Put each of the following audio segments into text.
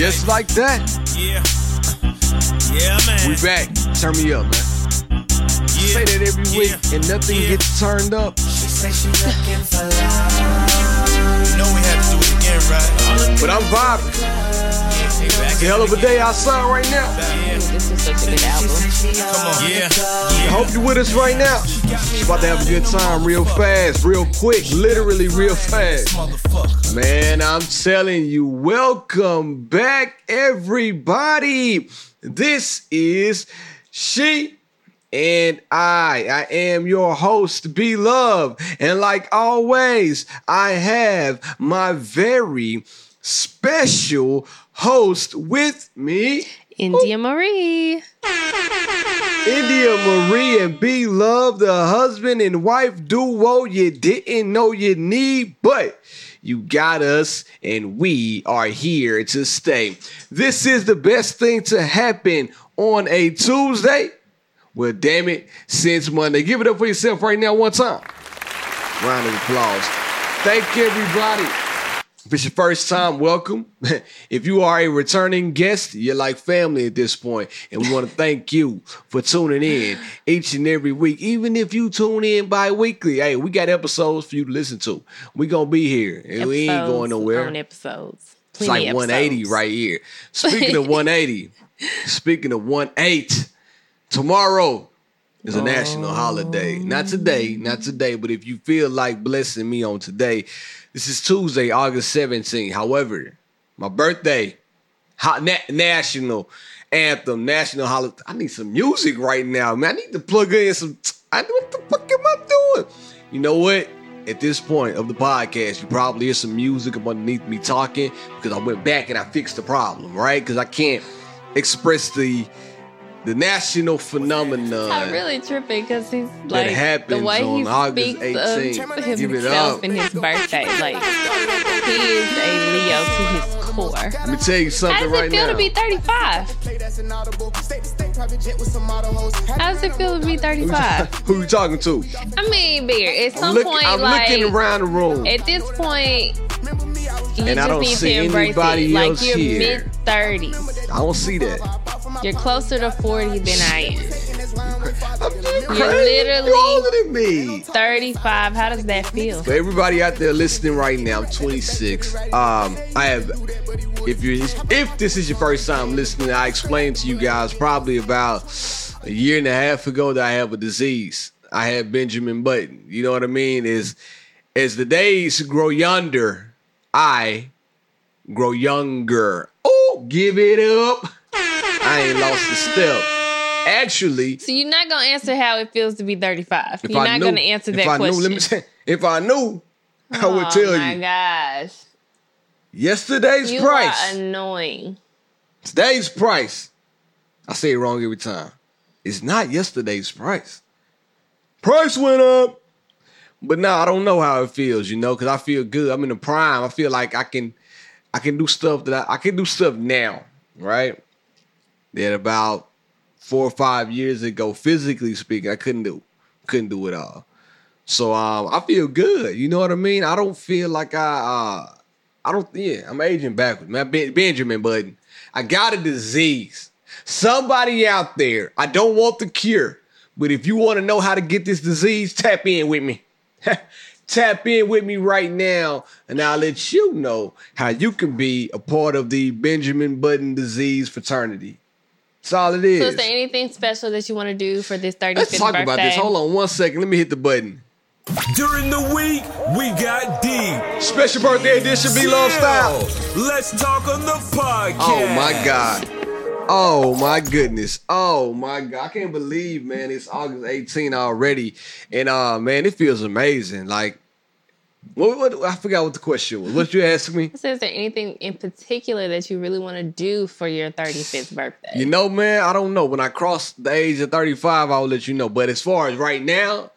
Just like that. Yeah. Yeah, man. We back. Turn me up, man. yeah. Say that every week Yeah. and nothing Yeah. gets turned up. She say she looking for love. You know we had to do it again, right? But I'm vibing. Yeah, It's back a hell of a day outside right now. This is such a good album. Come on. Yeah. I hope you're with us right now. She's about to have a good time real fast, real quick, literally real fast. Man, I'm telling you, welcome back, everybody. This is She and I. I am your host, Be Love. And like always, I have my very special host with me. India Marie. India Marie and B Love, the husband and wife duo you didn't know you need, but you got us and we are here to stay. This is the best thing to happen on a Tuesday. Well, damn it, since Monday. Give it up for yourself right now, one time. Round of applause. Thank you, everybody. If it's your first time, welcome. if you are a returning guest, you're like family at this point, and we want to thank you for tuning in each and every week. Even if you tune in bi-weekly, hey, we got episodes for you to listen to. We gonna be here, and we ain't going nowhere. On episodes. It's like Plenty 180 right here. Speaking of 180, speaking of 18, tomorrow is a national holiday. Not today, not today, but if you feel like blessing me on today, this is Tuesday, August 17th. However, my birthday, hot na- national anthem, national holiday. I need some music right now, man. I need to plug in some. I what the fuck am I doing? You know what? At this point of the podcast, you probably hear some music underneath me talking because I went back and I fixed the problem, right? Because I can't express the the national phenomenon. I'm really tripping because he's like the way he August speaks 18th. of himself and his birthday. Like he is a Leo to his core. Let me tell you something right now. How does it right feel now. to be 35? How does it feel to be 35? Who you talking to? I mean, Beer, at some look- point, I'm like looking around the room. at this point, you And I don't need see to embrace anybody it. Like you're here. mid 30s. I don't see that. You're closer to 40 than I am. You're literally- older than me. 35. How does that feel? For everybody out there listening right now, I'm 26. Um, I have. If you if this is your first time listening, I explained to you guys probably about a year and a half ago that I have a disease. I have Benjamin Button. You know what I mean? Is as the days grow yonder, I grow younger. Oh, give it up. I ain't lost a step. Actually, So you're not gonna answer how it feels to be 35. if You're I not knew, gonna answer if that I question. Knew, let me say, if I knew, I would oh tell you. Oh my gosh. Yesterday's You price. annoying. Today's price. I say it wrong every time. It's not yesterday's price. Price went up. But now I don't know how it feels, you know, because I feel good. I'm in the prime. I feel like I can I can do stuff that I, I can do stuff now, right? That about four or five years ago, physically speaking, I couldn't do. Couldn't do it all. So um I feel good. You know what I mean? I don't feel like I uh I don't yeah, I'm aging backwards. Man, Ben- Benjamin Button. I got a disease. Somebody out there, I don't want the cure, but if you want to know how to get this disease, tap in with me. tap in with me right now, and I'll let you know how you can be a part of the Benjamin Button disease fraternity. That's all it is. So is there anything special that you want to do for this 35th Let's talk birthday? about this. Hold on one second. Let me hit the button. During the week, we got deep. Special birthday edition, Be Love Style. Let's talk on the podcast. Oh my God. Oh my goodness. Oh my God. I can't believe, man, it's August 18 already. And uh man, it feels amazing. Like what, what I forgot what the question was. What you asked me? So is there anything in particular that you really want to do for your 35th birthday? You know, man, I don't know. When I cross the age of 35, I'll let you know. But as far as right now,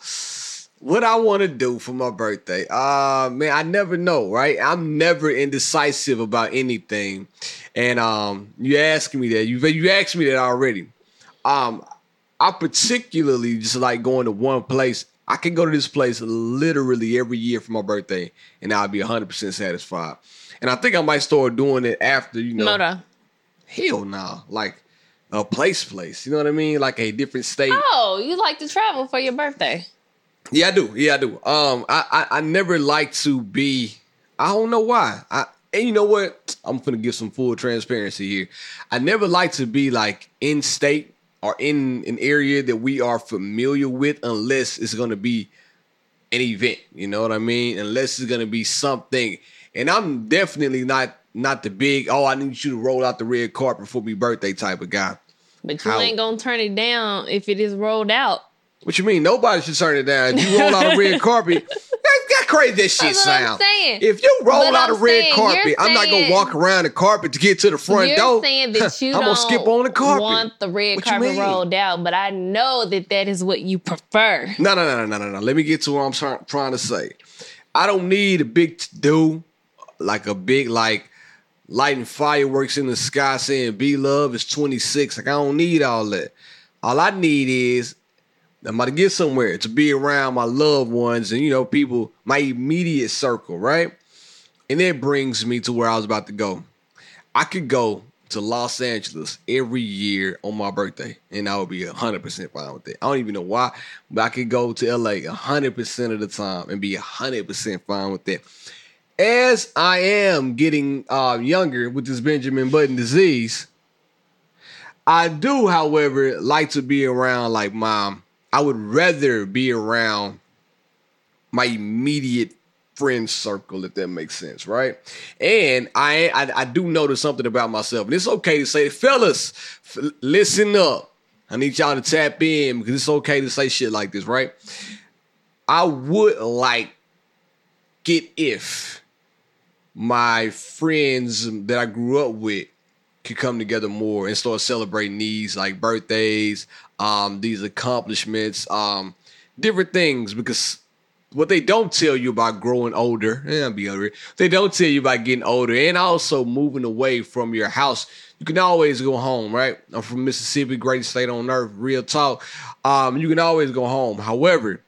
what I want to do for my birthday, uh, man, I never know, right? I'm never indecisive about anything. And um, you asking me that. You you asked me that already. Um, I particularly just like going to one place. I can go to this place literally every year for my birthday, and I'll be 100% satisfied. And I think I might start doing it after, you know. Moto. Hell no. Like a place, place. You know what I mean? Like a different state. Oh, you like to travel for your birthday? Yeah, I do. Yeah, I do. Um, I, I I never like to be. I don't know why. I and you know what? I'm gonna give some full transparency here. I never like to be like in state or in an area that we are familiar with, unless it's gonna be an event. You know what I mean? Unless it's gonna be something. And I'm definitely not not the big. Oh, I need you to roll out the red carpet for me birthday type of guy. But you How- ain't gonna turn it down if it is rolled out. What you mean? Nobody should turn it down. If you roll out a red carpet, that, that crazy that shit That's what I'm sound. saying. If you roll But out I'm a red saying, carpet, I'm not gonna walk around the carpet to get to the front You're door. saying that you I'm gonna skip on the carpet. want the red What carpet rolled out, but I know that that is what you prefer. No, no, no, no, no, no, no. Let me get to what I'm trying, trying to say. I don't need a big to do, like a big like lighting fireworks in the sky saying "Be love" is 26. Like I don't need all that. All I need is I'm about to get somewhere to be around my loved ones and you know people, my immediate circle, right? And that brings me to where I was about to go. I could go to Los Angeles every year on my birthday, and I would be 100% fine with it. I don't even know why, but I could go to LA 100% of the time and be 100% fine with it. As I am getting uh, younger with this Benjamin Button disease, I do, however, like to be around like my, I would rather be around my immediate friend circle, if that makes sense, right? And I, I, I do notice something about myself, and it's okay to say, fellas, f- listen up. I need y'all to tap in because it's okay to say shit like this, right? I would like get if my friends that I grew up with could come together more and start celebrating these like birthdays, um, these accomplishments, um, different things because what they don't tell you about growing older, and I'll be over they don't tell you about getting older and also moving away from your house. You can always go home, right? I'm from Mississippi, greatest state on earth, real talk. Um, you can always go home. However,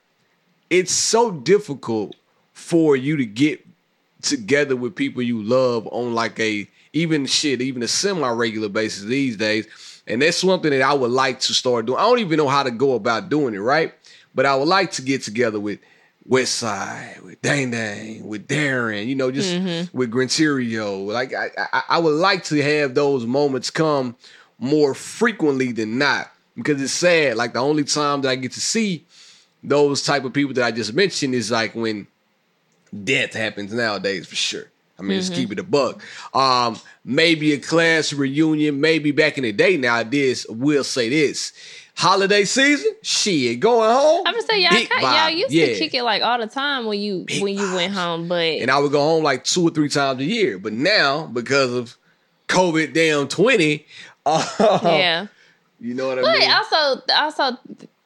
it's so difficult for you to get together with people you love on like a even shit, even a semi-regular basis these days. And that's something that I would like to start doing. I don't even know how to go about doing it, right? But I would like to get together with Westside, with Dang Dang, with Darren, you know, just mm-hmm. with Granterio. Like I, I I would like to have those moments come more frequently than not. Because it's sad. Like the only time that I get to see those type of people that I just mentioned is like when death happens nowadays for sure. I mean, just keep it a buck. Um, maybe a class reunion, maybe back in the day now, this will say this. Holiday season, shit, going home. I'm gonna say y'all, big ki- y'all used yeah. to kick it like all the time when you Big when you went home, but And I would go home like two or three times a year. But now, because of COVID damn 20, uh, yeah. you know what I mean. But also, also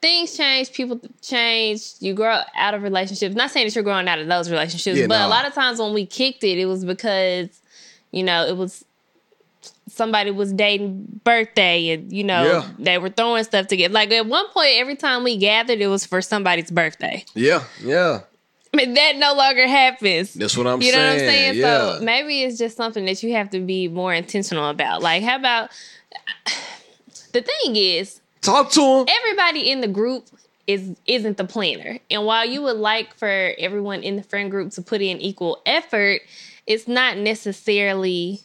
things change, people change. You grow out of relationships. Not saying that you're growing out of those relationships, Yeah, but nah. a lot of times when we kicked it, it was because you know it was somebody was dating birthday, and you know Yeah. they were throwing stuff together. Like at one point, every time we gathered, it was for somebody's birthday. yeah, yeah. I mean, that no longer happens. That's what I'm You know saying. what I'm saying? Yeah. So maybe it's just something that you have to be more intentional about. Like, how about the thing is, Talk to him. everybody in the group is isn't the planner. And while you would like for everyone in the friend group to put in equal effort, it's not necessarily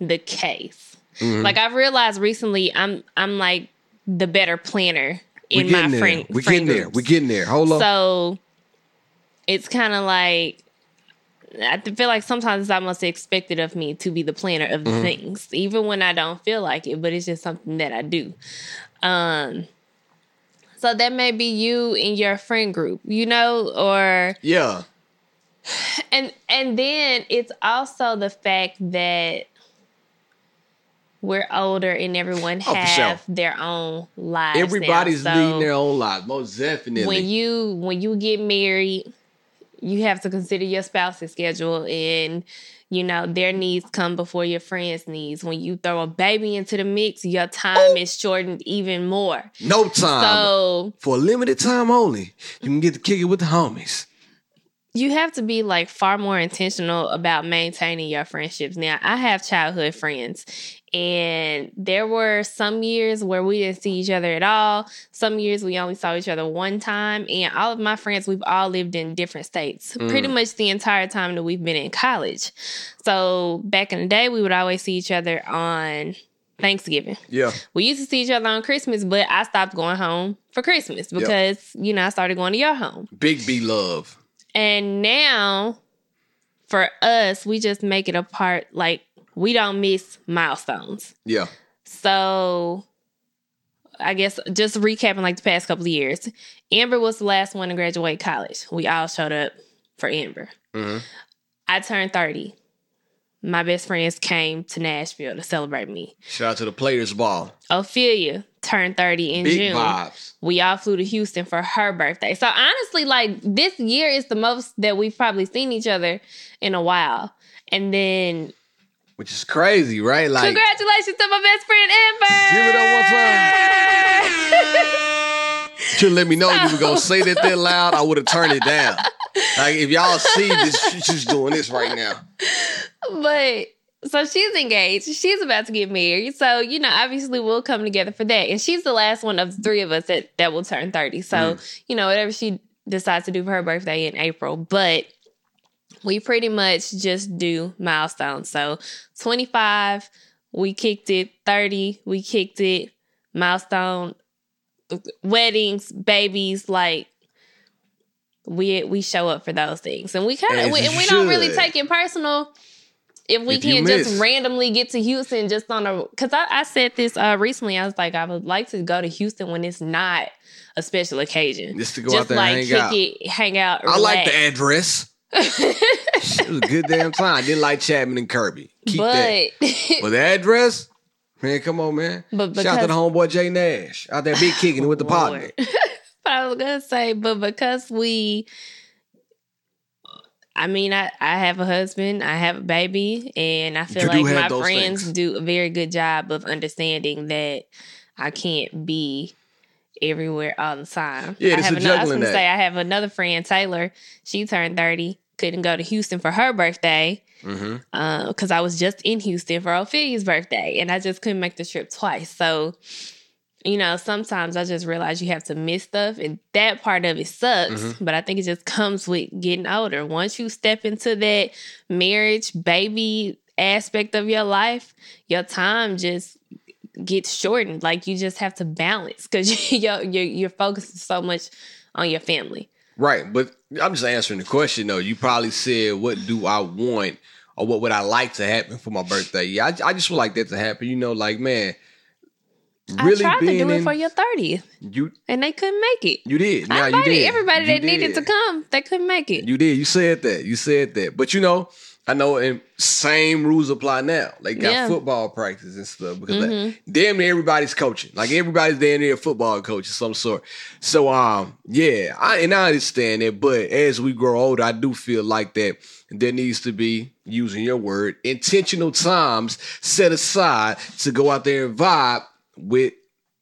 the case. Mm-hmm. Like I've realized recently I'm I'm like the better planner in my there. friend We friend getting there. groups. We getting there. Hold on. So it's kind of like I feel like sometimes it's almost expected of me to be the planner of Mm-hmm. things, even when I don't feel like it. But it's just something that I do. Um, so that may be you and your friend group, you know, or yeah. and and then it's also the fact that we're older and everyone Oh, for sure. their own lives. now. Everybody's So- leading their own lives, most definitely. when you when you get married, you have to consider your spouse's schedule and you know their needs come before your friends' needs. When you throw a baby into the mix, your time is shortened even more. no time. So For a limited time only, you can get to kick it with the homies. you have to be like far more intentional about maintaining your friendships. Now, I have childhood friends, and there were some years where we didn't see each other at all. Some years we only saw each other one time, and all of my friends, we've all lived in different states mm. pretty much the entire time that we've been in college. So back in the day, we would always see each other on Thanksgiving. Yeah. We used to see each other on Christmas, but I stopped going home for Christmas because, you know, I started going to your home. Big B love. And now for us, we just make it a part like we don't miss milestones. Yeah. So I guess just recapping like the past couple of years. Amber was the last one to graduate college. We all showed up for Amber. Mhm. I turned 30. My best friends came to Nashville to celebrate me. Shout out to the Players Ball. Ophelia turned 30 in Big June. vibes. We all flew to Houston for her birthday. So honestly, like this year is the most that we've probably seen each other in a while. And then Which is crazy, right? Like congratulations to my best friend Amber. Give it up one time. should let me know you were gonna say that that loud. I would have turned it down. Like if y'all see this, she's doing this right now. but so she's engaged. She's about to get married. So, you know, obviously we'll come together for that. And she's the last one of the three of us that, that will turn 30. So, mm. you know, whatever she decides to do for her birthday in April. But we pretty much just do milestones. So 25, we kicked it, 30, we kicked it, milestone, weddings, babies, like we we show up for those things. And we kind of you and we don't really take it personal if we If can't just randomly get to Houston just on a because I, I said this uh recently. I was like, I would like to go to Houston when it's not a special occasion. Just to go out there and hang kick out. it, hang out. I like the address. It was a good damn time. I didn't like Chapman and Kirby. Keep that. but But the address, man, come on, man. But Shout out to the homeboy Jay Nash out there big kicking it with the partner. But I was gonna say, but because we, I mean, I I have a husband, I have a baby, and I feel You like my friends things. do a very good job of understanding that I can't be everywhere all the time. Yeah, I have a another, I was gonna say I have another friend, Taylor. She turned thirty, couldn't go to Houston for her birthday Mm-hmm. because I was just in Houston for Ophelia's birthday and I just couldn't make the trip twice. So, you know, sometimes I just realize you have to miss stuff and that part of it sucks. Mm-hmm. But I think it just comes with getting older. Once you step into that marriage, baby aspect of your life, your time just gets shortened. Like you just have to balance because you're, you're, you're focusing so much on your family. Right, but I'm just answering the question though. You probably said, "What do I want, or what would I like to happen for my birthday?" Yeah, I, I just would like that to happen. You know, like man, really I tried to do it in, for your 30th you and they couldn't make it. you did. I Now you invited did. everybody You that needed to come. They couldn't make it. You did. You said that. You said that. But you know, I know and same rules apply now. They got Yeah. Mm-hmm. football practice and stuff because like, damn near everybody's coaching. Like everybody's damn near a football coach of some sort. So um, yeah, I and I understand that. But as we grow older, I do feel like that there needs to be, using your word, intentional times set aside to go out there and vibe with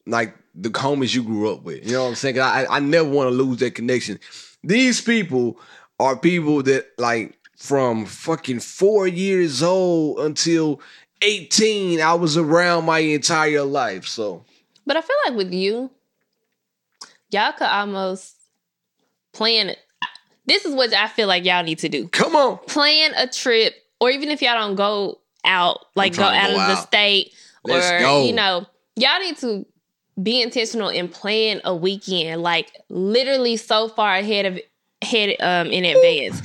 like the homies you grew up with. You know what I'm saying? I, I never want to lose that connection. These people are people that like from fucking four years old until 18, I was around my entire life. So But I feel like with you, y'all could almost plan it. This is what I feel like y'all need to do. come on. Plan a trip, or even if y'all don't go out, like go out go of the state, Let's or go. you know, y'all need to be intentional and plan a weekend, like literally so far ahead of head um in advance.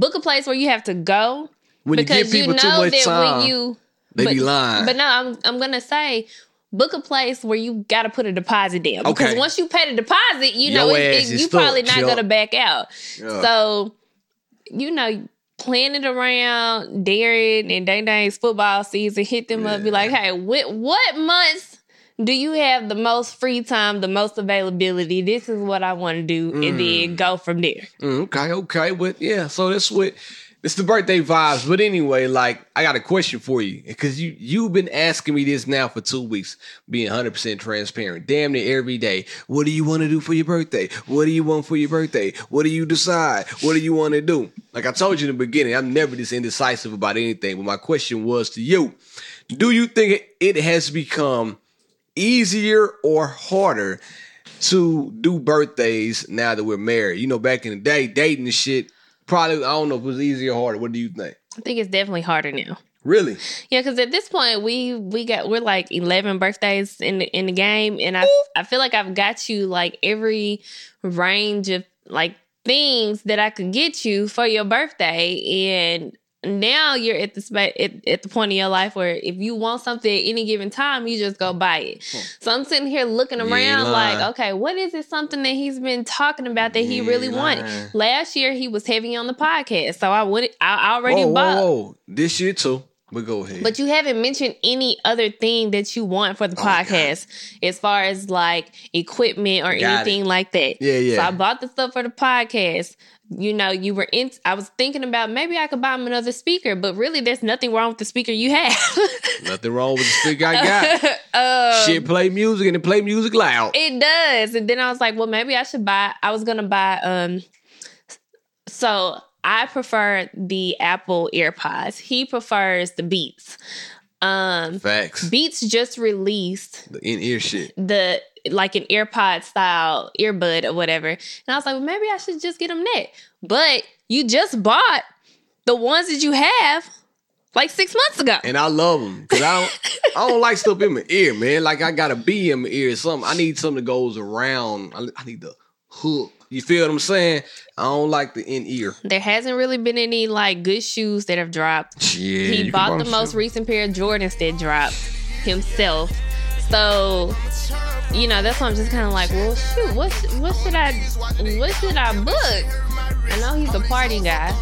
Book a place where you have to go When you because you too know that time, when you they but, be lying. But no, I'm I'm gonna say book a place where you got to put a deposit down because Okay. once you pay the deposit, you know Your it, ass you probably not gonna back out. Yeah. So you know. Plan it around Darren and Dang Dang's football season. Hit them up. Be like, hey, what what months do you have the most free time, the most availability? This is what I want to do, and then go from there. Mm, okay, okay, but yeah, so that's what It's the birthday vibes. But anyway, like I got a question for you because you you've been asking me this now for two weeks, being 100 percent transparent, damn near every day. What do you want to do for your birthday? What do you want for your birthday? What do you decide? What do you want to do? Like I told you in the beginning, I'm never this indecisive about anything. But my question was to you: Do you think it has become easier or harder to do birthdays now that we're married? You know, back in the day, dating and shit. Probably, I don't know if it was easier or harder. What do you think? I think it's definitely harder now. Really? Yeah, because at this point we we got we're like eleven birthdays in the in the game, and I I feel like I've got you like every range of like things that I could get you for your birthday, and now you're at the spa- at, at the point in your life where if you want something at any given time, you just go buy it. So I'm sitting here looking around like, okay, what is it? Something that he's been talking about that he really wanted. Last year he was heavy on the podcast, so I would I already Whoa, whoa, bought. whoa. This year too. But go ahead. But you haven't mentioned any other thing that you want for the oh, podcast as far as like equipment or Got anything like that. Yeah, yeah. So I bought the stuff for the podcast. You know, you were in I was thinking about maybe I could buy him another speaker, but really there's nothing wrong with the speaker you have. Nothing wrong with the speaker I got. Um, Shit, play music and it play music loud. It does. And then I was like, well, maybe I should buy I was gonna buy um so I prefer the Apple AirPods. He prefers the Beats. Um Facts. Beats just released The in ear shit. the like an AirPod style earbud or whatever. And I was like, well, maybe I should just get them that. But you just bought the ones that you have like six months ago. And I love them because I don't, I don't like stuff in my ear, man. Like I got a bee in my ear or something. I need something that goes around. I, I need the hook. You feel what I'm saying? I don't like the in ear. there hasn't really been any like good shoes that have dropped. Yeah, he bought the most shit. recent pair of Jordans that dropped himself. So, you know, that's why I'm just kind of like, well, shoot, what what should I what should I book? I know he's a party guy,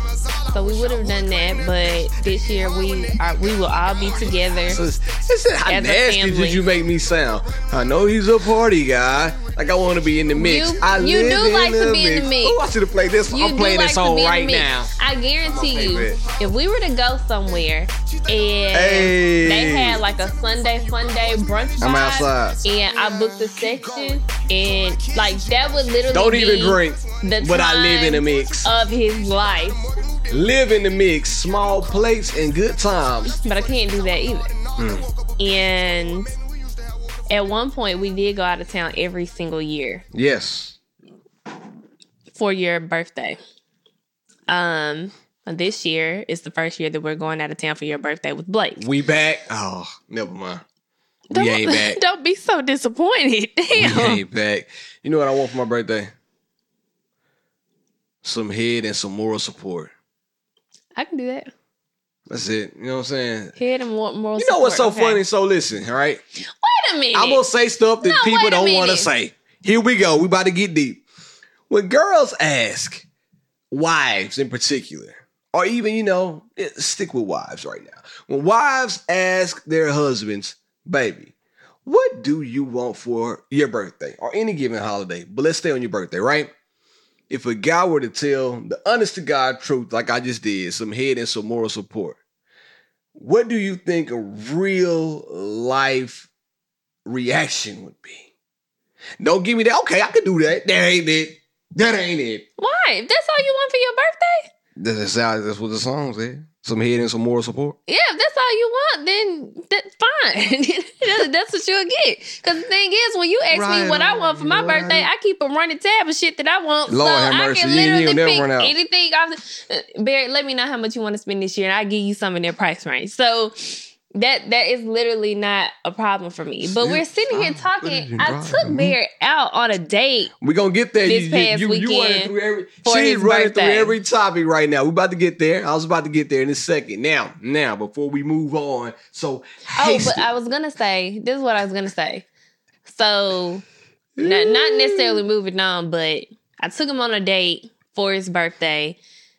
so we would have done that, but this year we are we will all be together. So it's, it's how nasty did you make me sound? I know he's a party guy. Like I want to be in the mix. You- I you live do in like to be in the mix. Oh, I should have played this. You I'm playing like this song be in the right now. I guarantee you, if we were to go somewhere and Hey. they had like a Sunday fun day brunch, I'm outside. and I booked the section, and like that would literally Don't even drink, but I live in the mix. of his life. Live in the mix. Small plates and good times. But I can't do that either. Hmm. And at one point, we did go out of town every single year. Yes. for your birthday. Um, this year is the first year that we're going out of town for your birthday with Blake. We back. Oh, never mind. Don't, We ain't back. Don't be so disappointed. We ain't back. You know what I want for my birthday? Some head and some moral support. I can do that. That's it. You know what I'm saying? Head and moral. You know what's so okay. funny? So listen, all right? Wait a minute. I'm gonna say stuff that No, people don't want to say. Here we go. We about to get deep. When girls ask wives in particular, or even you know, eh, stick with wives right now. When wives ask their husbands, "Baby, what do you want for your birthday or any given holiday?" But let's stay on your birthday, right? If a guy were to tell the honest to God truth, like I just did, some head and some moral support, what do you think a real life reaction would be? Don't give me that. Okay, I can do that. That ain't it. That ain't it. Why? If that's all you want for your birthday? That's, how- that's what the song said. Some head and some moral support. Yeah, if that's all you want, then that's fine. That's- that's what you'll get. Because the thing is, when you ask Right me what I want for my right. birthday, I keep a running tab of shit that I want. Lord so have I can You- you literally never pick run out. anything. Off the, uh, Barry, let me know how much you want to spend this year, and I'll give you some in their price range. So that that is literally not a problem for me. But we're sitting here it talking. I took Barry out on a date. We're going to get there. This you, past you, you, weekend through every, she's running birthday. through every topic right now. We're about to get there. I was about to get there in a second. Now, now, before we move on. So, Oh, but I was gonna say this is what I was gonna say. So, not, not necessarily moving on, but I took him on a date for his birthday,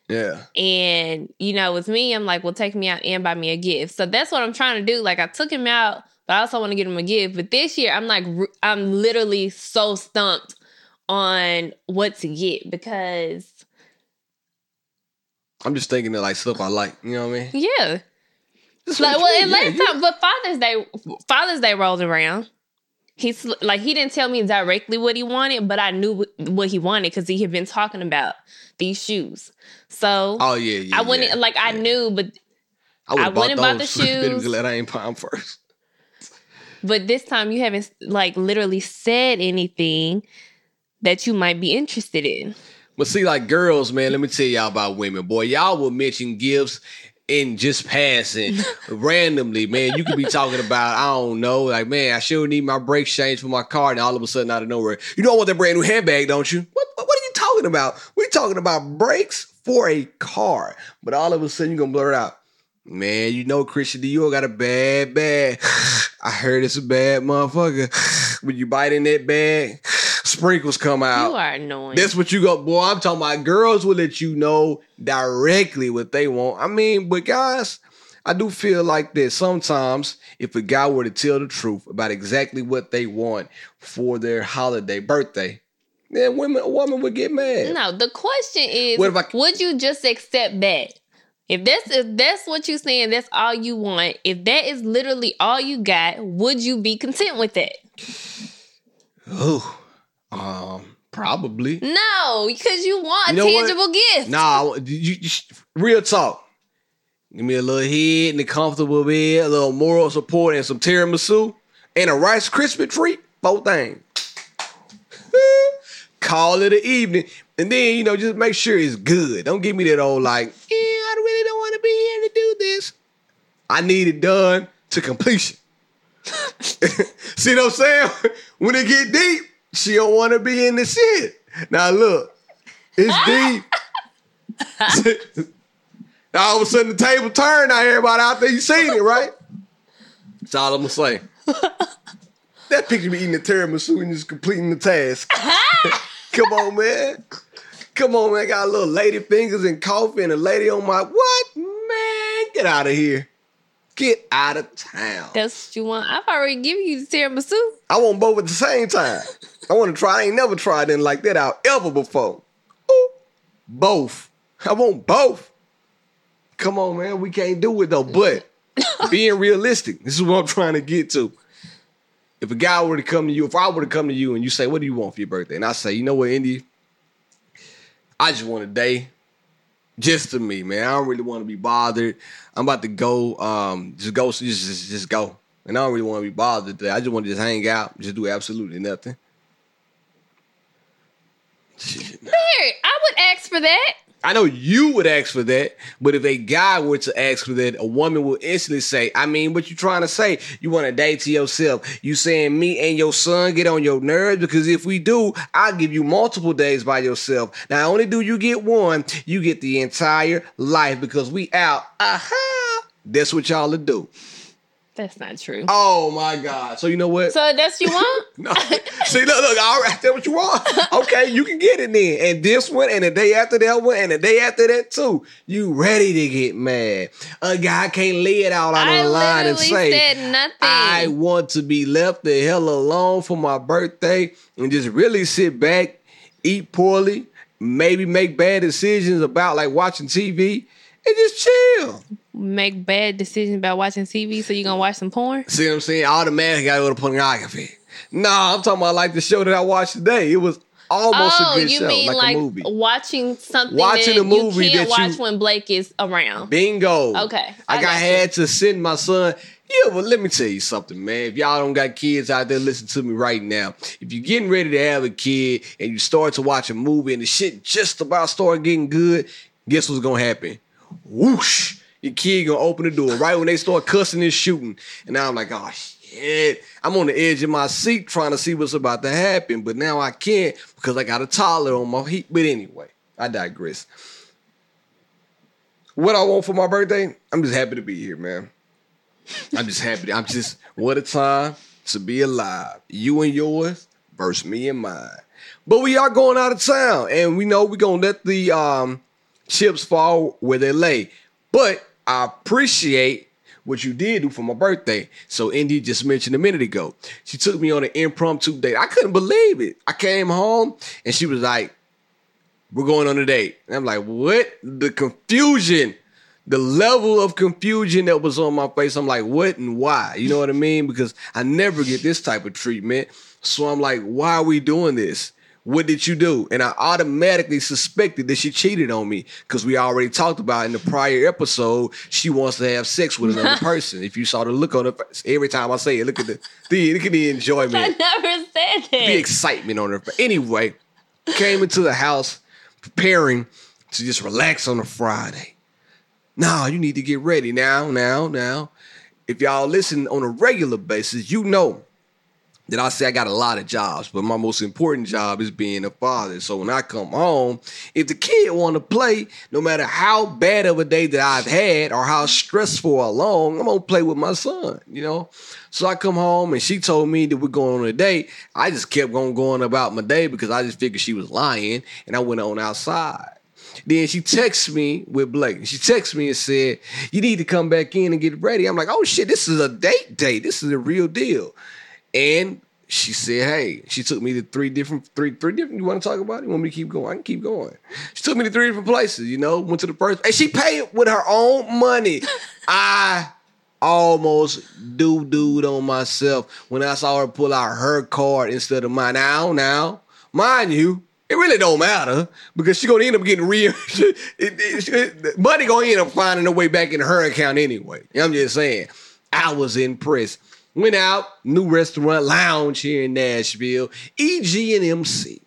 yeah. and you know, with me, I'm like, well, take me out and buy me a gift. So that's what I'm trying to do. Like, I took him out, but I also want to get him a gift. But this year, I'm like, I'm literally so stumped on what to get because I'm just thinking of like stuff I like. You know what I mean? Yeah. That's Like well, and yeah, last you- time, but Father's Day, Father's Day rolled around. He's like he didn't tell me directly what he wanted, but I knew what he wanted because he had been talking about these shoes. So Oh yeah, yeah. I wouldn't yeah, like I knew, but I went and bought the shoes. glad I ain't palm first. but this time you haven't like literally said anything that you might be interested in. But see, like girls, man, let me tell y'all about women. Boy, y'all will mention gifts in just passing randomly, man. You could be talking about, I don't know, like, man, I sure need my brakes changed for my car, and all of a sudden, out of nowhere, you I want that brand new handbag, don't you? What, what, what are you talking about? We're talking about brakes for a car. But all of a sudden, you're gonna blur it out. Man, you know Christian Dior got a bad bag. I heard it's a bad motherfucker. When you bite in that bag, sprinkles come out. You are annoying. That's what you go, boy. I'm talking about girls will let you know directly what they want. I mean, but guys, I do feel like that sometimes if a guy were to tell the truth about exactly what they want for their holiday, birthday, then women, a woman would get mad. No, the question is, I- would you just accept that? If that's if that's what you're saying, that's all you want. If that is literally all you got, would you be content with that? Ooh, um, probably. No, because you want a You know what? tangible gift. Nah, you, you, real talk. Give me a little head and a comfortable bed, a little moral support, and some tiramisu, and a Rice Krispie treat. Both things. Call it an evening, and then you know just make sure it's good. Don't give me that old like, yeah, I really don't want to be here to do this. I need it done to completion. See what I'm saying? When it get deep, she don't want to be in the shit. Now look, it's deep. now all of a sudden the table turned. Now everybody out there, you seen it, right? That's all I'm gonna say. that picture me eating the tiramisu and just completing the task. Come on, man. Come on, man. Got a little lady fingers and coffee and a lady on my what? Man, get out of here. Get out of town. That's what you want. I've already given you the tiramisu. I want both at the same time. I want to try. I ain't never tried anything like that out ever before. Ooh, both. I want both. Come on, man. We can't do it though. But being realistic, this is what I'm trying to get to. If a guy were to come to you, if I were to come to you and you say, "What do you want for your birthday?" and I say, "You know what, Indy? I just want a day just to me, man. I don't really want to be bothered. I'm about to go, um, just go, just, just, just go. And I don't really want to be bothered today. I just want to just hang out, just do absolutely nothing. Shit. I would ask for that. I know you would ask for that, but if a guy were to ask for that, a woman will instantly say, I mean, what you trying to say? You want a date to yourself. You saying me and your son get on your nerves? Because if we do, I'll give you multiple days by yourself. Not only do you get one, you get the entire life because we out. Aha! That's what y'all do. That's not true. Oh my God. So you know what? So that's what you want? No. See, look, look, all right, that's what you want. Okay, you can get it then. And this one, and the day after that one, and the day after that too. You ready to get mad. A guy can't lay it all out on I the line and say, said nothing. I want to be left the hell alone for my birthday and just really sit back, eat poorly, maybe make bad decisions about like watching TV and just chill. Make bad decisions about watching TV, so you gonna watch some porn? See what I'm saying? Automatically gotta go to pornography. Nah, I'm talking about like the show that I watched today. It was almost oh, a good you show, mean like, like, a movie. watching something Watching a movie you can't that you- watch when Blake is around? Bingo. Okay, I Like I, got you. had to send my son. Yeah, but let me tell you something, man. If y'all don't got kids out there, listen to me right now. If you're getting ready to have a kid and you start to watch a movie and the shit just about start getting good, guess what's gonna happen? Whoosh! Your kid gonna open the door right when they start cussing and shooting. And now I'm like, oh shit. I'm on the edge of my seat trying to see what's about to happen, but now I can't because I got a toddler on my heat. But anyway, I digress. What I want for my birthday, I'm just happy to be here, man. I'm just happy. I'm just what a time to be alive. You and yours versus me and mine. But we are going out of town, and we know we're gonna let the um, chips fall where they lay. But I appreciate what you did do for my birthday. So Indy just mentioned a minute ago. She took me on an impromptu date. I couldn't believe it. I came home and she was like, We're going on a date. And I'm like, what? The confusion, the level of confusion that was on my face. I'm like, what and why? You know what I mean? Because I never get this type of treatment. So I'm like, why are we doing this? What did you do? And I automatically suspected that she cheated on me because we already talked about in the prior episode. She wants to have sex with another person. If you saw the look on her face, every time I say it, look at the, the look at the enjoyment. I never said that. the excitement on her face. Anyway, came into the house preparing to just relax on a Friday. Nah, you need to get ready now, now, now. If y'all listen on a regular basis, you know that I say I got a lot of jobs, but my most important job is being a father. So when I come home, if the kid want to play, no matter how bad of a day that I've had or how stressful or long, I'm gonna play with my son. You know. So I come home and she told me that we're going on a date. I just kept on going about my day because I just figured she was lying, and I went on outside. Then she texts me with Blake. She texts me and said, "You need to come back in and get ready." I'm like, "Oh shit, this is a date date. This is a real deal." And she said, "Hey," she took me to three different, three, three different. You want to talk about it? You want me to keep going? I can keep going. She took me to three different places. You know, went to the first, and she paid with her own money. I almost do dude on myself when I saw her pull out her card instead of mine. Now, now, mind you. It really don't matter because she gonna end up getting real. money gonna end up finding a way back in her account anyway. I'm just saying. I was impressed. Went out, new restaurant, lounge here in Nashville, EG and MC.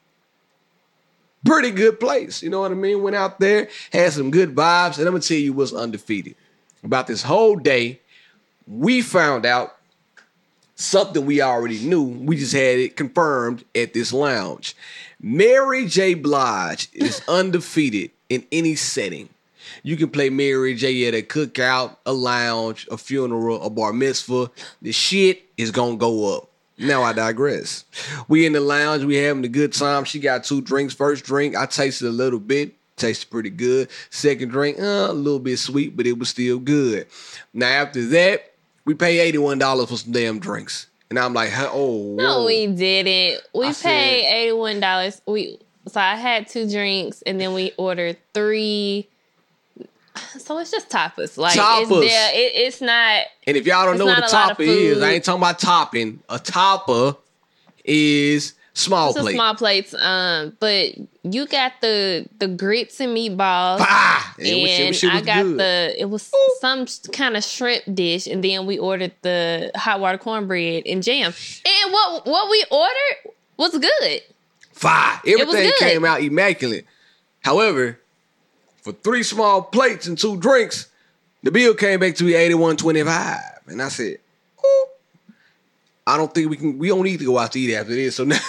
Pretty good place, you know what I mean? Went out there, had some good vibes, and I'm gonna tell you what's undefeated. About this whole day, we found out something we already knew. We just had it confirmed at this lounge. Mary J. Blige is undefeated in any setting. You can play Mary J. at a cookout, a lounge, a funeral, a bar mitzvah. The shit is gonna go up. Now I digress. We in the lounge, we having a good time. She got two drinks. First drink, I tasted a little bit, tasted pretty good. Second drink, uh, a little bit sweet, but it was still good. Now after that, we pay eighty-one dollars for some damn drinks, and I'm like, oh, No, whoa. we didn't. We I said- paid one dollars. We so I had two drinks and then we ordered three. So it's just tapas. Like Tapas. it's there. It, it's not. And if y'all don't know what a not a lot of topper is. I ain't talking about topping. A topper is small It's a plate. small plates. Um, but you got the the grits and meatballs. Ah, and and was- I got good. the it was some kind of shrimp dish, and then we ordered the hot water cornbread and jam. And what what we ordered was good. was Everything good. came out immaculate. However, for three small plates and two drinks, the bill came back to be eighty-one twenty-five, and I said, "Ooh, I don't think we can. We don't need to go out to eat after this." So now,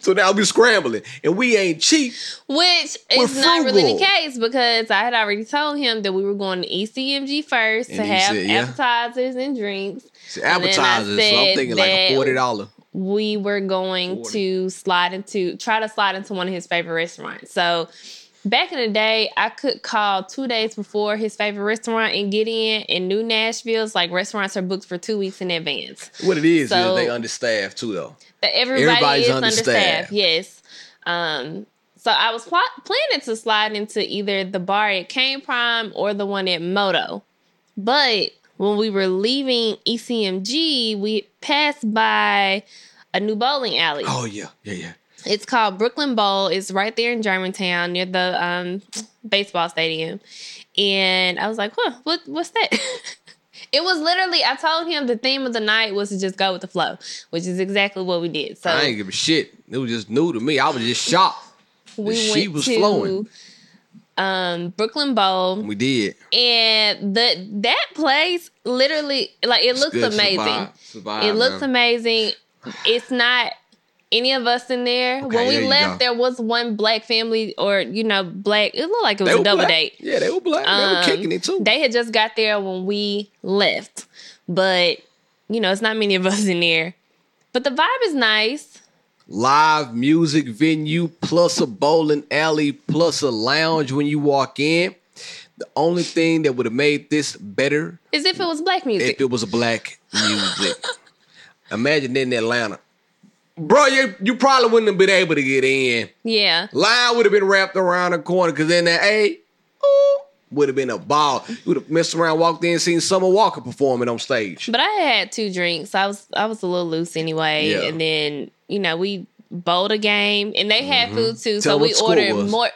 so now we're scrambling, and we ain't cheap. Which We're is not really the case because I had already told him that we were going to ECMG first And to have said, yeah. appetizers and drinks. And appetizers, so I'm thinking like a forty dollar. We were going Forty. to slide into try to slide into one of his favorite restaurants. So back in the day, I could call two days before his favorite restaurant and get in. In New Nashville's like restaurants are booked for two weeks in advance. What it is So- is they understaffed too, though. That everybody Everybody's is understaffed. understaffed. Yes. Um. So I was pl- planning to slide into either the bar at Kayne Prime or the one at Moto, but when we were leaving ECMG, we passed by a new bowling alley. Oh yeah, yeah, yeah. It's called Brooklyn Bowl. It's right there in Germantown near the um, baseball stadium. And I was like, huh, what, what's that? it was literally, I told him the theme of the night was to just go with the flow, which is exactly what we did. So I ain't give a shit. It was just new to me. I was just shocked. we she went was to flowing. um, Brooklyn Bowl. We did. And the that place literally, like, it looks amazing. Survive. Survive, It looks man. amazing. It's not any of us in there. Okay, when we there left, there was one black family, or you know, black. It looked like it was They a double black. date. Yeah, they were black. they Um, were kicking it too. They had just got there when we left, but you know, it's not many of us in there. But the vibe is nice. Live music venue plus a bowling alley plus a lounge when you walk in. The only thing that would have made this better is if it was black music. if it was a black music. Imagine in Atlanta. Bro, you you probably wouldn't have been able to get in. Yeah. Line would have been wrapped around the corner because then that A would have been a ball. You would have messed around, walked in, seen Summer Walker performing on stage. But I had two drinks. I was I was a little loose anyway. Yeah. And then, you know, we bowled a game and they had food too. Mm-hmm. Tell so we ordered was. more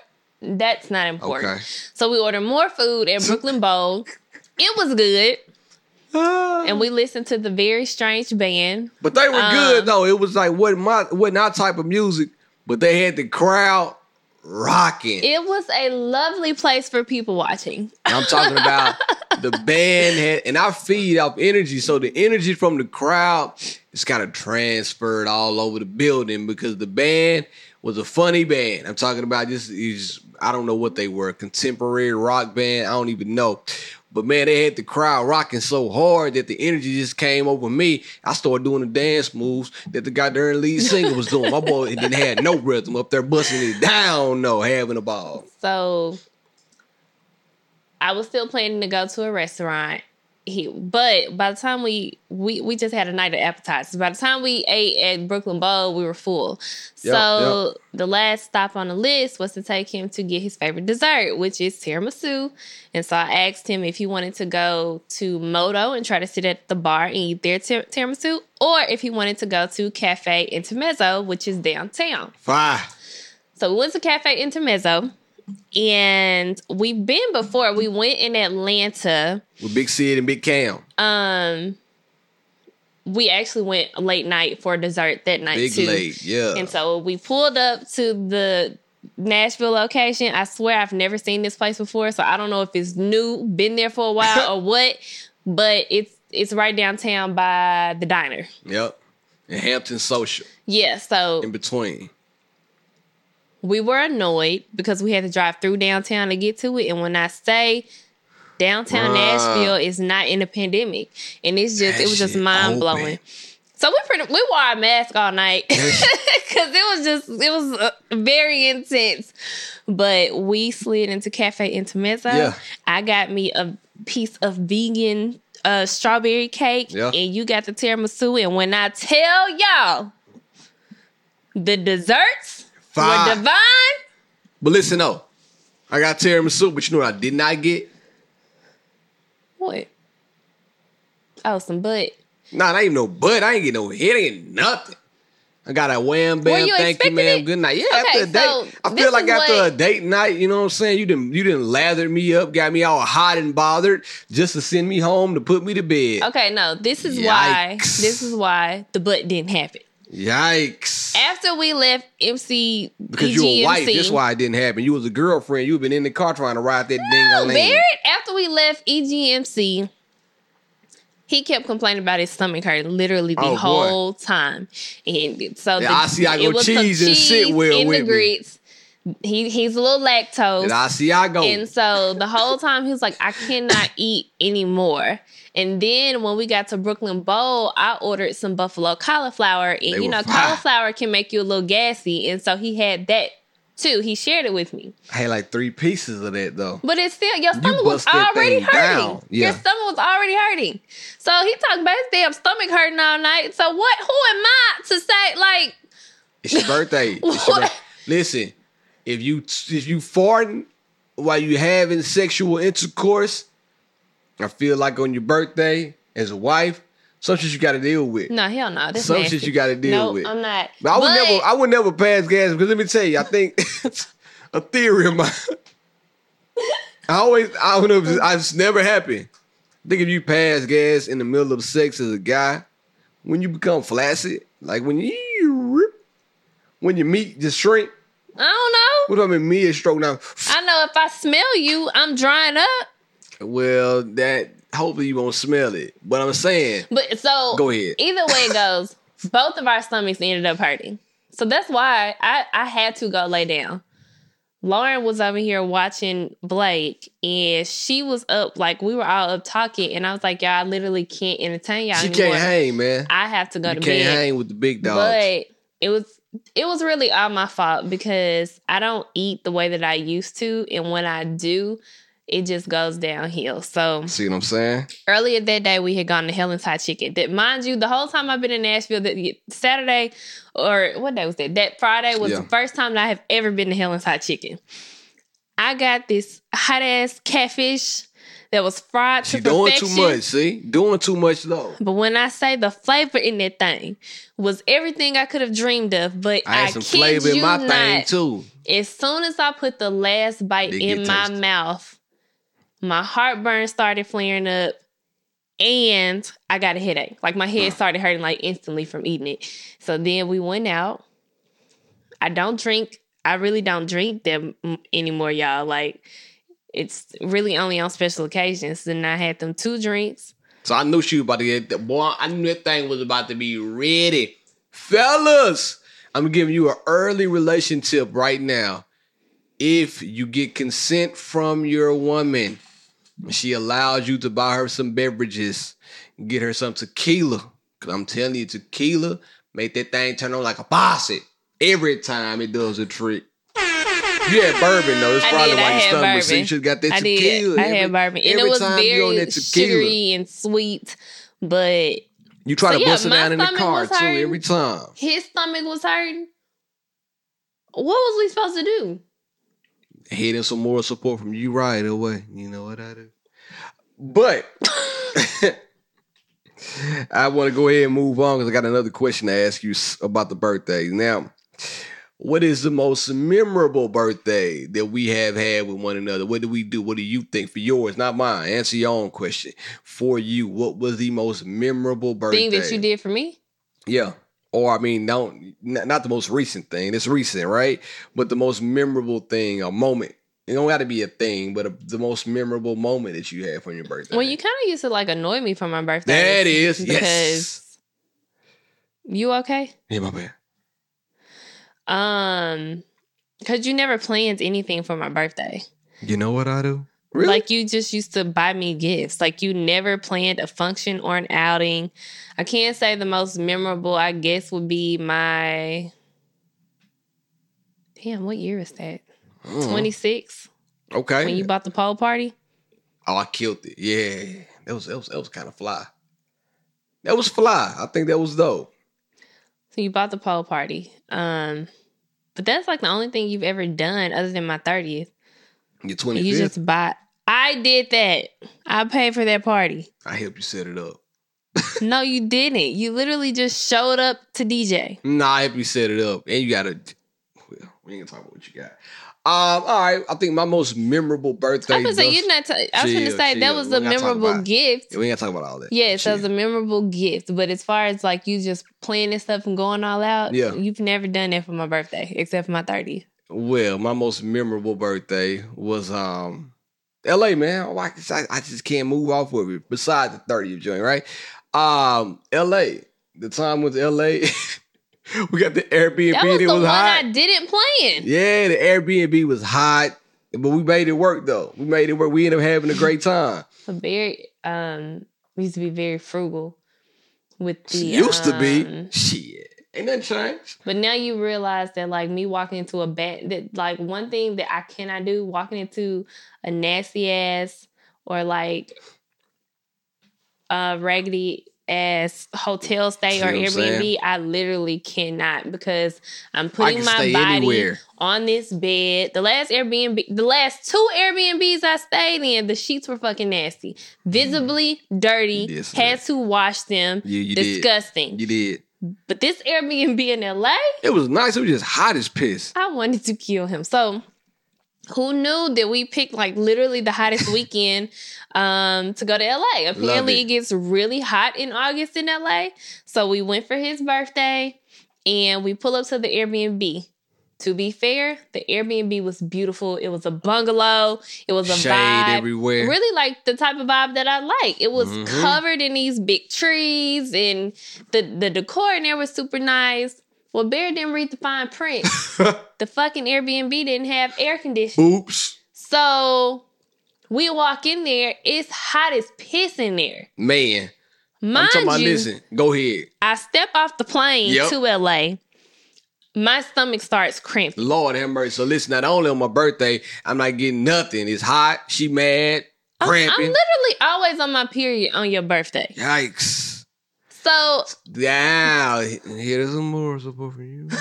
that's not important. Okay. So we ordered more food at Brooklyn Bowl. It was good. And we listened to the very strange band. But they were Uh, good though. It was like what my what our type of music, but they had the crowd rocking. It was a lovely place for people watching. I'm talking about the band had, and I feed off energy. So the energy from the crowd is kind of transferred all over the building because the band was a funny band. I'm talking about just, is I don't know what they were, contemporary rock band. I don't even know. But man, they had the crowd rocking so hard that the energy just came over me. I started doing the dance moves that the goddamn lead singer was doing. My boy didn't have no rhythm up there busting it down, no, having a ball. So I was still planning to go to a restaurant. He, but by the time we, we we just had a night of appetizers. By the time we ate at Brooklyn Bowl, we were full. Yep, so the last stop on the list was to take him to get his favorite dessert, which is tiramisu. And so I asked him if he wanted to go to Moto and try to sit at the bar and eat their tir- tiramisu, or if he wanted to go to Cafe Intermezzo, which is downtown. Fine. So we went to Cafe Intermezzo, and we've been before. We went in Atlanta. With Big Sid and Big Cam. Um, we actually went late night for dessert that night Big too. late, yeah. And so we pulled up to the Nashville location. I swear I've never seen this place before, so I don't know if it's new, been there for a while or what. But it's it's right downtown by the diner. Yep. And Hampton Social Yeah, so in between. We were annoyed because we had to drive through downtown to get to it. And when I say downtown Bruh. Nashville is not in a pandemic, and it's just That it was just mind blowing. open. So we pretty we wore our mask all night because it was just it was uh, very intense. But we slid into Cafe Intermezzo. Yeah. I got me a piece of vegan uh, strawberry cake, Yeah. and you got the tiramisu. And when I tell y'all, the desserts Fire. were divine. But listen though, I got tiramisu, but you know what I did not get? What? Oh, some butt. Nah, that ain't no butt. I ain't get no hit. Ain't nothing. I got a wham bam. you Thank you, ma'am. it? Good night. Yeah, Okay, after a date, so I feel like after what- a date night, you know what I'm saying? You didn't you didn't lather me up, got me all hot and bothered just to send me home to put me to bed. Okay, no, this is why. This is why the butt didn't happen. Yikes. After we left MC Because you wife. EGMC That's why it didn't happen. You was a girlfriend. You've been in the car trying to ride that No, ding Barrett, after we left EGMC, he kept complaining about his stomach hurt literally the Oh, boy. whole time. And so Yeah, the, Asiago it was some cheese and sit well in with the me. grits. He he's a little lactose. And I see I go. And so the whole time he was like, I cannot eat anymore. And then when we got to Brooklyn Bowl, I ordered some buffalo cauliflower. And you know, cauliflower can make you a little gassy. And so he had that too. He shared it with me. I had like three pieces of that though. But it's still your stomach was already hurting. Yeah. Your stomach was already hurting. So he talked about his damn stomach hurting all night. So what who am I to say like It's your birthday. It's your birthday. Listen, if you if you farting while you having sexual intercourse, I feel like on your birthday as a wife, some shit you got to deal with. No, hell no. That's Some nasty. shit you gotta deal no, with. I'm not. But I would never, I would never pass gas because let me tell you, I think a theory of mine. I always, I don't know, if it's, never happened. I think if you pass gas in the middle of sex as a guy, when you become flaccid, like when you, when your meat just shrink. I don't know. What do I mean? Me is stroke now. I know if I smell you, I'm drying up. Well, that hopefully you won't smell it. But I'm saying, But so Go ahead. Either way it goes, both of our stomachs ended up hurting. So that's why I, I had to go lay down. Lauren was over here watching Blake and she was up like we were all up talking and I was like, Y'all I literally can't entertain y'all she anymore. can't hang, man. I have to go you to can't bed. hang with the big dogs. But it was it was really all my fault because I don't eat the way that I used to, and when I do, it just goes downhill. So See what I'm saying? earlier that day we had gone to Helen's Hot Chicken. That mind you, the whole time I've been in Nashville, that Saturday or what day was that? That Friday was Yeah. the first time that I have ever been to Helen's Hot Chicken. I got this hot ass catfish that was fried to She doing too much. See, doing too much though. But when I say the flavor in that thing was everything I could have dreamed of, but I I, had some kid flavor in you my not, thing too. as soon as I put the last bite in my mouth, my heartburn started flaring up and I got a headache. Like my head started hurting like instantly from eating it. So then we went out. I don't drink. I really don't drink them anymore, y'all. Like it's really only on special occasions. And I had them two drinks. So I knew she was about to get the boy. I knew that thing was about to be ready. Fellas, I'm giving you an early relationship right now. If you get consent from your woman, she allows you to buy her some beverages, get her some tequila. Cause I'm telling you, tequila make that thing turn on like a faucet. Every time it does a trick. You had bourbon though. It's I probably did. Why your stomach was bourbon. You should got that I tequila. did. I every- had bourbon, and it was you very sugary and sweet. But You try So, to yeah, bust it down in the car too every time. his stomach was hurting. What was we supposed to do? Hating some more support from you right away. You know what I do. But I want to go ahead and move on because I got another question to ask you about the birthdays. Now, what is the most memorable birthday that we have had with one another? What do we do? What do you think for yours? Not mine. Answer your own question. For you, what was the most memorable birthday? Thing that you did for me? Yeah. Or I mean, don't not, the most recent thing. It's recent, right? But the most memorable thing, a moment. It don't got to be a thing, but a, the most memorable moment that you had for your birthday. Well, you kind of used to like annoy me for my birthday. That is. Because Yes. you okay? Yeah, my bad. Um, because you never planned anything for my birthday. You know what I do? Really? Like you just used to buy me gifts. Like you never planned a function or an outing. I can't say the most memorable. I guess would be my. Damn, what year is that? Mm. Twenty six. okay. When you bought the pole party. oh, I killed it. Yeah, that was that was that was kind of fly. That was fly. I think that was dope. So you bought the pole party. Um, but that's like the only thing you've ever done other than my thirtieth. Your twenty You just bought. I did that. I paid for that party. I helped you set it up. no, you didn't. You literally just showed up to DJ. Nah, I helped you set it up, and you gotta. Well, we ain't gonna talk about what you got. Um, all right. I think my most memorable birthday. I was gonna say you're not. T- I was gonna Chill, say that was We a ain't gotta talk memorable about gift. Yeah, we ain't gotta talk about all that. Yes, that was a memorable gift. But as far as like you just planning stuff and going all out, Yeah. you've never done that for my birthday except for my 30th. Well, my most memorable birthday was um L.A. Man. I, just- I, I just can't move off of it. Besides the 30th joint, right? Um, L.A. The time with L.A. we got the Airbnb. That was the was one hot. I didn't plan. Yeah, the Airbnb was hot, but we made it work though. We made it work. We ended up having a great time. Very um we used to be very frugal with the used to be um, shit. Ain't nothing changed. But now you realize that like me walking into a bad that like one thing that I cannot do walking into a nasty ass or like a raggedy ass hotel stay See or Airbnb? I literally cannot because I'm putting my body anywhere. on this bed. The last Airbnb, the last two Airbnbs I stayed in, the sheets were fucking nasty, mm-hmm. visibly dirty. Yes, had to wash them. Yeah, you did. Disgusting. You did. But this Airbnb in LA, It was nice. It was just hot as piss. I wanted to kill him. So who knew that we picked like literally the hottest weekend um to go to LA? Apparently it. it. gets really hot in August in LA. So we went for his birthday and we pull up to the Airbnb. To be fair, the Airbnb was beautiful. It was a bungalow. It was a Shade vibe. everywhere. Really like the type of vibe that I like. It was Mhm. covered in these big trees and the, the decor in there was super nice. Well, Bear didn't read the fine print. the fucking Airbnb didn't have air conditioning. Oops. So we walk in there, it's hot as piss in there. Man. I'm Mind talking about you, listen. Go ahead. I step off the plane Yep. to LA. my stomach starts cramping. Lord have mercy. So listen, not only on my birthday, I'm not getting nothing. It's hot. She mad, I'm, I'm literally always on my period on your birthday. Yikes. So Yeah, here's some more support for you.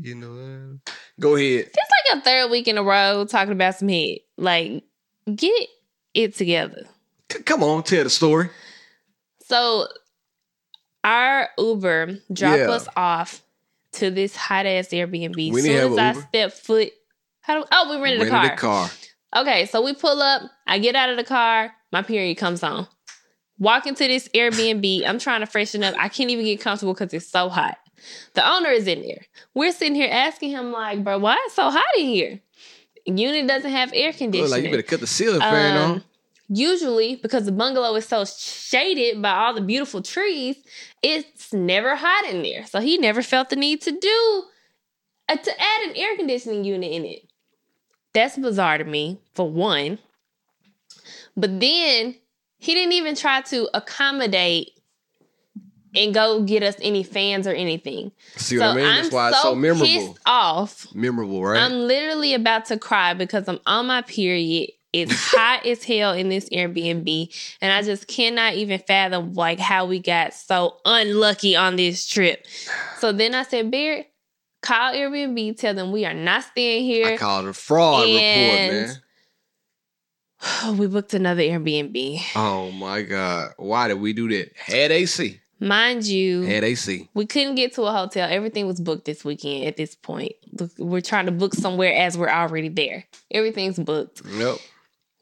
You know that. Go ahead. it's like a third week in a row talking about some head. Like, get it together. C- come on, tell the story. So our Uber dropped Yeah. us off to this hot ass Airbnb. We As didn't have soon as I Uber. step foot, how do, oh, we rented, Rented a car. a car. Okay, so we pull up. I get out of the car. My period comes on. Walk into this Airbnb. I'm trying to freshen up. I can't even get comfortable because it's so hot. The owner is in there. We're sitting here asking him, like, bro, why it's so hot in here? Unit doesn't have air Look conditioning. like you better cut the ceiling fan Um, on. Usually, because the bungalow is so shaded by all the beautiful trees, it's never hot in there. So he never felt the need to do uh, to add an air conditioning unit in it. That's bizarre to me, for one. But then he didn't even try to accommodate and go get us any fans or anything. See what I mean? That's why it's so memorable. pissed off Memorable, right? I'm literally about to cry because I'm on my period. It's hot as hell in this Airbnb, and I just cannot even fathom like how we got so unlucky on this trip. So then I said, Barrett, call Airbnb, tell them we are not staying here. I called a fraud And- report, man. we booked another Airbnb. Oh my God. Why did we do that? Had AC. Mind you, Had AC. we couldn't get to a hotel. Everything was booked this weekend at this point. We're trying to book somewhere as we're already there. Everything's booked. Nope.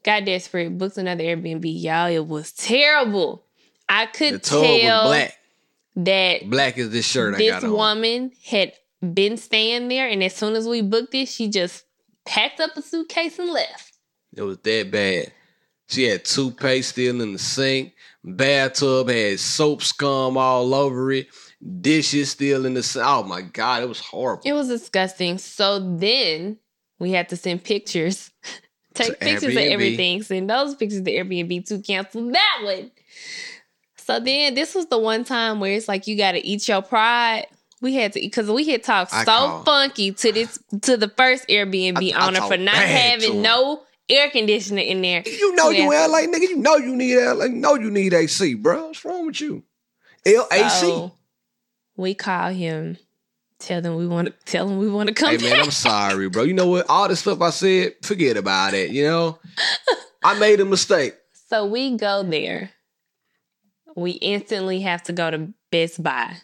got desperate, booked another Airbnb. Y'all, it was terrible. I could tell was black. that Black is this shirt I this got on. woman had been staying there, and as soon as we booked it, she just packed up a suitcase and left. It was that bad. She had toothpaste still in the sink. Bathtub had soap scum all over it. Dishes still in the sink. Oh my God, it was horrible. It was disgusting. So then we had to send pictures, take pictures of everything, send those pictures to Airbnb to cancel that one. So then this was the one time where it's like you got to eat your pride. We had to because we had talked I so called- funky to this to the first Airbnb I- I owner for not having no air conditioner in there. You know you to- LA nigga. You know you need LA. You know you need AC, bro. What's wrong with you? LAC. So we call him, tell them we want to tell him we want to come Hey man, back. I'm sorry, bro. You know what? All the stuff I said, forget about it. You know, I made a mistake. So we go there. We instantly have to go to Best Buy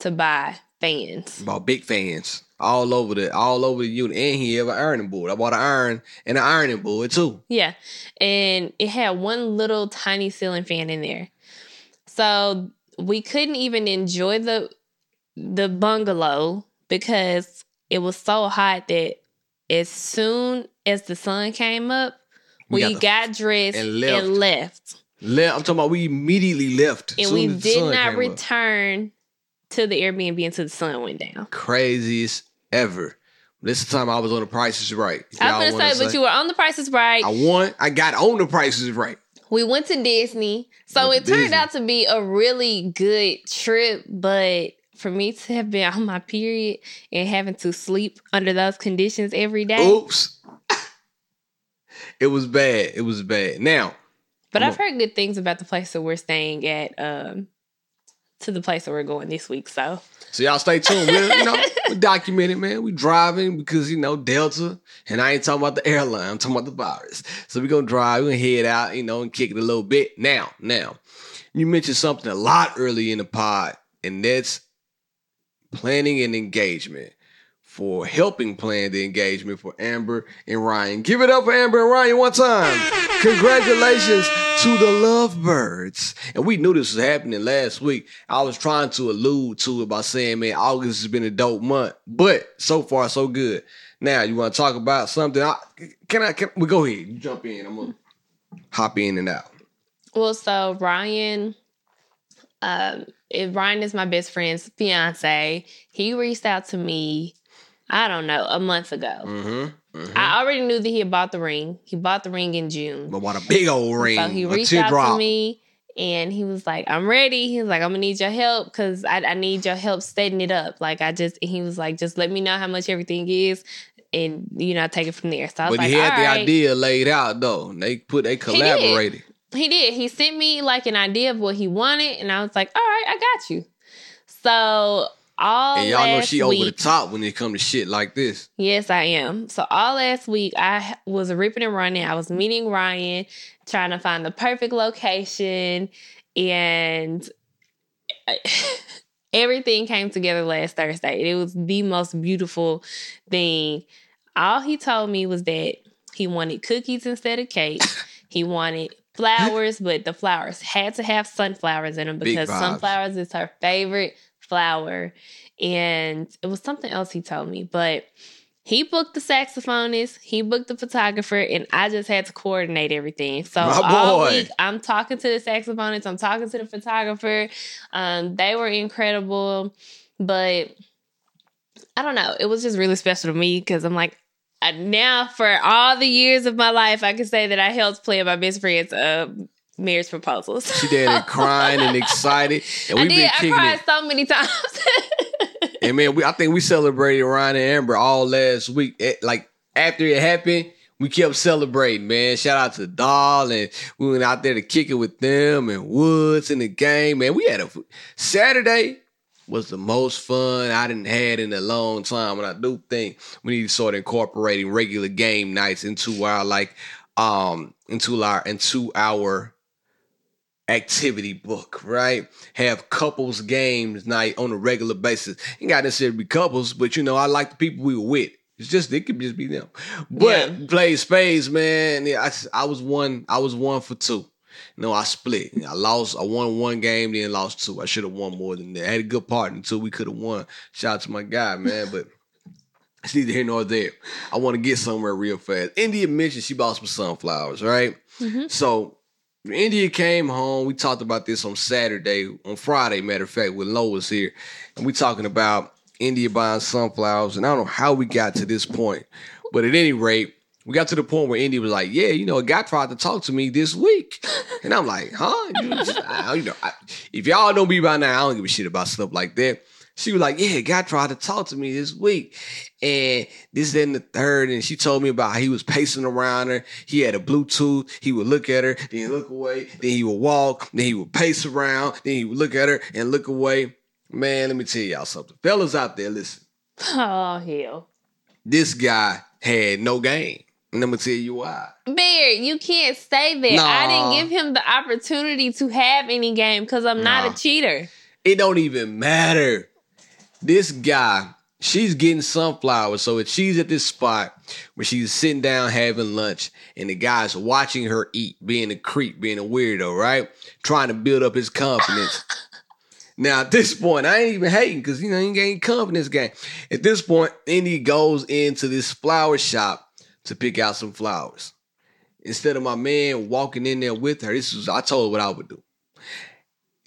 to buy fans. About big fans all over the all over the unit, and he have an ironing board. I bought an iron and an ironing board too. Yeah. And it had one little tiny ceiling fan in there. So we couldn't even enjoy the the bungalow because it was so hot that as soon as the sun came up, We we, got got, dressed and and left. left. I'm talking about we immediately left. And soon we as the did not return to the Airbnb until the sun went down. Craziest ever. This is the time I was on the prices right. I was gonna wanna say, but you were on the prices right. I won. I got on the prices right. We went to Disney. So Went it turned Disney. out to be a really good trip, but for me to have been on my period and having to sleep under those conditions every day. Oops. it was bad. It was bad. Now, but I've heard good things about the place that we're staying at, um, to the place that we're going this week. So so y'all stay tuned. We're, you know, we documented, man. We driving because you know Delta, and I ain't talking about the airline. I'm talking about the virus. So we gonna drive. We gonna head out, you know, and kick it a little bit. Now, now, you mentioned something a lot early in the pod, and that's planning an engagement. For helping plan the engagement for Amber and Ryan. Give it up for Amber and Ryan one time. Congratulations to the Lovebirds. And we knew this was happening last week. I was trying to allude to it by saying, man, August has been a dope month. But so far, so good. Now, you want to talk about something? I, can I? Can we go ahead? You jump in. I'm gonna hop in and out. Well, so Ryan, um, Ryan is my best friend's fiance. He reached out to me, I don't know, a month ago. Mm-hmm. I already knew that he had bought the ring. He bought the ring in June. But what a big old ring. So he reached out teardrop. to me And he was like, I'm ready. He was like, I'm gonna need your help because I, I need your help setting it up. Like I just he was like, just let me know how much everything is and you know, I take it from there. So I was But like, he had "All the right." idea laid out though. They put they collaborated. He did. He sent me like an idea of what he wanted, and I was like, "All right, I got you." So all And y'all know she week, over the top when it come to shit like this. Yes, I am. So all last week, I was ripping and running. I was meeting Ryan, trying to find the perfect location, and eh, everything came together last Thursday. It was the most beautiful thing. All he told me was that he wanted cookies instead of cake. he wanted flowers, but the flowers had to have sunflowers in them because sunflowers is her favorite flower. And it was something else he told me, but he booked the saxophonist, he booked the photographer, and I just had to coordinate everything. So all week I'm talking to the saxophonist, I'm talking to the photographer. Um, they were incredible, but I don't know. It was just really special to me because I'm like, now for all the years of my life, I can say that I helped plan my best friend's uh, marriage proposals. She did it crying and excited. And I we've been did. I kicking cried it. so many times. And man, we, I think we celebrated Ryan and Amber all last week. Eh, Like after it happened, we kept celebrating, man. Shout out to Doll and we went out there to kick it with them and Woods in the game. Man, we had a Saturday was the most fun I didn't had in a long time. And I do think we need to start incorporating regular game nights into our like um into our into our activity book, right? Have couples games night on a regular basis. Ain't got necessarily be couples, but you know, I like the people we were with. It's just it could just be them. But Yeah. play spades, man. Yeah, I, I was one. I was one for two. No, I split. I lost. I won one game, then lost two. I should have won more than that. I had a good partner until we could have won. Shout out to my guy, man. But it's neither here nor there. I want to get somewhere real fast. India mentioned she bought some sunflowers, right? Mm-hmm. So India came home. We talked about this on Saturday, on Friday, matter of fact, with Lois here. And we talking about India buying sunflowers. And I don't know how we got to this point. But at any rate, we got to the point where India was like, Yeah, you know, a guy tried to talk to me this week. And I'm like, Huh? You, just- I- you know, I- if y'all know me by now, I don't give a shit about stuff like that. She was like, Yeah, a guy tried to talk to me this week. And this, then the third. And she told me about how he was pacing around her. He had a Bluetooth. He would look at her, then he'd look away, then he would walk, then he would pace around, then he would look at her and look away. Man, let me tell y'all something. Fellas out there, listen. oh hell. This guy had no game. And I'm gonna tell you why. Bear, you can't stay there. I didn't give him the opportunity to have any game because I'm not a cheater. It don't even matter. This guy, she's getting sunflowers. So if she's at this spot where she's sitting down having lunch and the guy's watching her eat, being a creep, being a weirdo, right? Trying to build up his confidence. now at this point, I ain't even hating because you know he ain't confidence game. At this point, Indy goes into this flower shop to pick out some flowers. Instead of my man walking in there with her, this is I told her what I would do.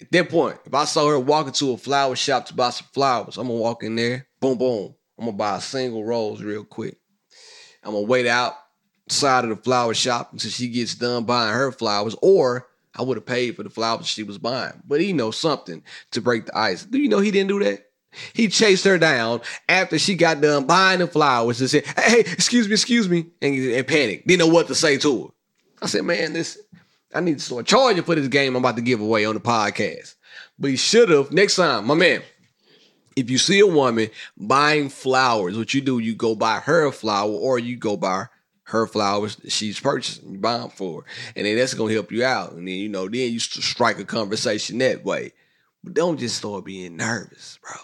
At that point, if I saw her walking to a flower shop to buy some flowers, I'm gonna walk in there, boom, boom. I'm gonna buy a single rose real quick. I'm gonna wait outside of the flower shop until she gets done buying her flowers, or I would have paid for the flowers she was buying. But he knows something to break the ice. Do you know he didn't do that? He chased her down after she got done buying the flowers and said, Hey, excuse me, excuse me, and, and panicked. Didn't know what to say to her. I said, Man, this I need to start charging for this game I'm about to give away on the podcast. But he should have next time, my man. If you see a woman buying flowers, what you do, you go buy her a flower or you go buy her flowers that she's purchasing, you buy them for her. And then that's gonna help you out. And then you know, then you strike a conversation that way. But don't just start being nervous, bro.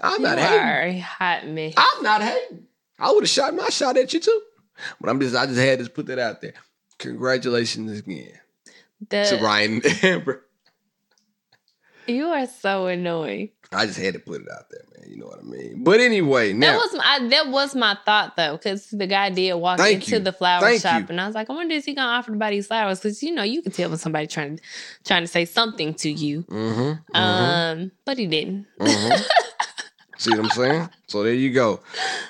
I'm You not hating. hot mess. I'm not hating. I would have shot my shot at you too. But I'm just I just had to put that out there. Congratulations again to The, Ryan Amber. You are so annoying. I just had to put it out there, man. You know what I mean? But anyway, That was my that was my thought though, because the guy did walk into you. the flower Thank shop, you. and I was like, I wonder is he gonna offer to buy these flowers? Because you know you can tell when somebody trying to trying to say something to you, mm-hmm, um, but he didn't. mm-hmm. See what I'm saying? So there you go.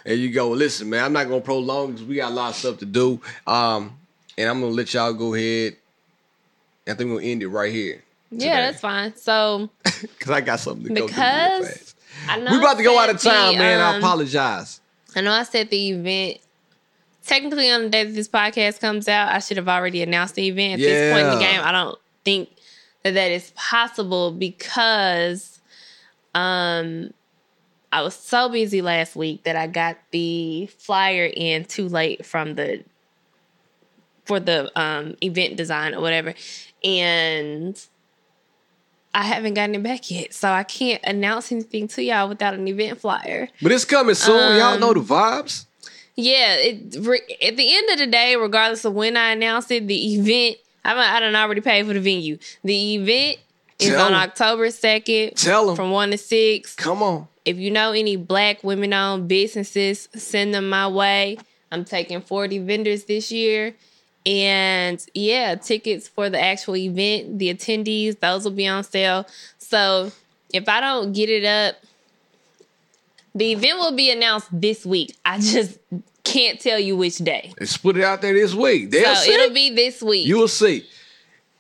There you go. Listen, man, I'm not gonna prolong because we got a lot of stuff to do. Um, and I'm gonna let y'all go ahead I think we'll end it right here. Yeah, that's fine. So Because I got something to go Because fast. I know We about to go out of time, the, man. I um, apologize. I know I said the event. Technically, on the day that this podcast comes out, I should have already announced the event. At this point in the game, I don't think that that is possible because um, I was so busy last week that I got the flyer in too late from the for the um, event design or whatever, and I haven't gotten it back yet. So I can't announce anything to y'all without an event flyer. But it's coming soon. Y'all um, know the vibes. Yeah, it, re, at the end of the day, regardless of when I announce it, the event I'm I don't already paid for the venue. The event is Tell on 'em. October second Tell them from one to six. Come on. If you know any black women owned businesses, send them my way. I'm taking 40 vendors this year. And yeah, tickets for the actual event, the attendees, those will be on sale. So if I don't get it up, the event will be announced this week. I just can't tell you which day. Let's put it out there this week. They'll so see. it'll be this week. You will see.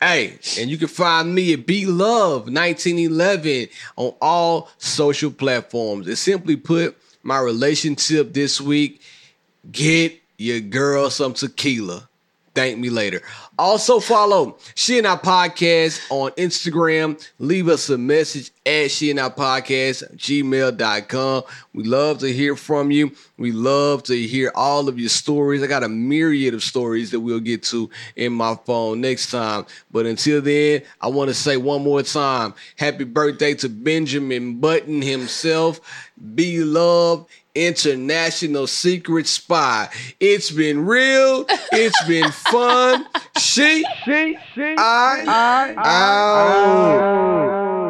Hey, and you can find me at Be Love 1911 on all social platforms. And simply put, my relationship this week, get your girl some tequila. Thank me later. Also follow She and I Podcast on Instagram. Leave us a message at She and I Podcast, gmail.com. We love to hear from you. We love to hear all of your stories. I got a myriad of stories that we'll get to in my phone next time. But until then, I want to say one more time, happy birthday to Benjamin Button himself. Be loved international secret spy. It's been real. It's been fun. She, she, she, I, I, out.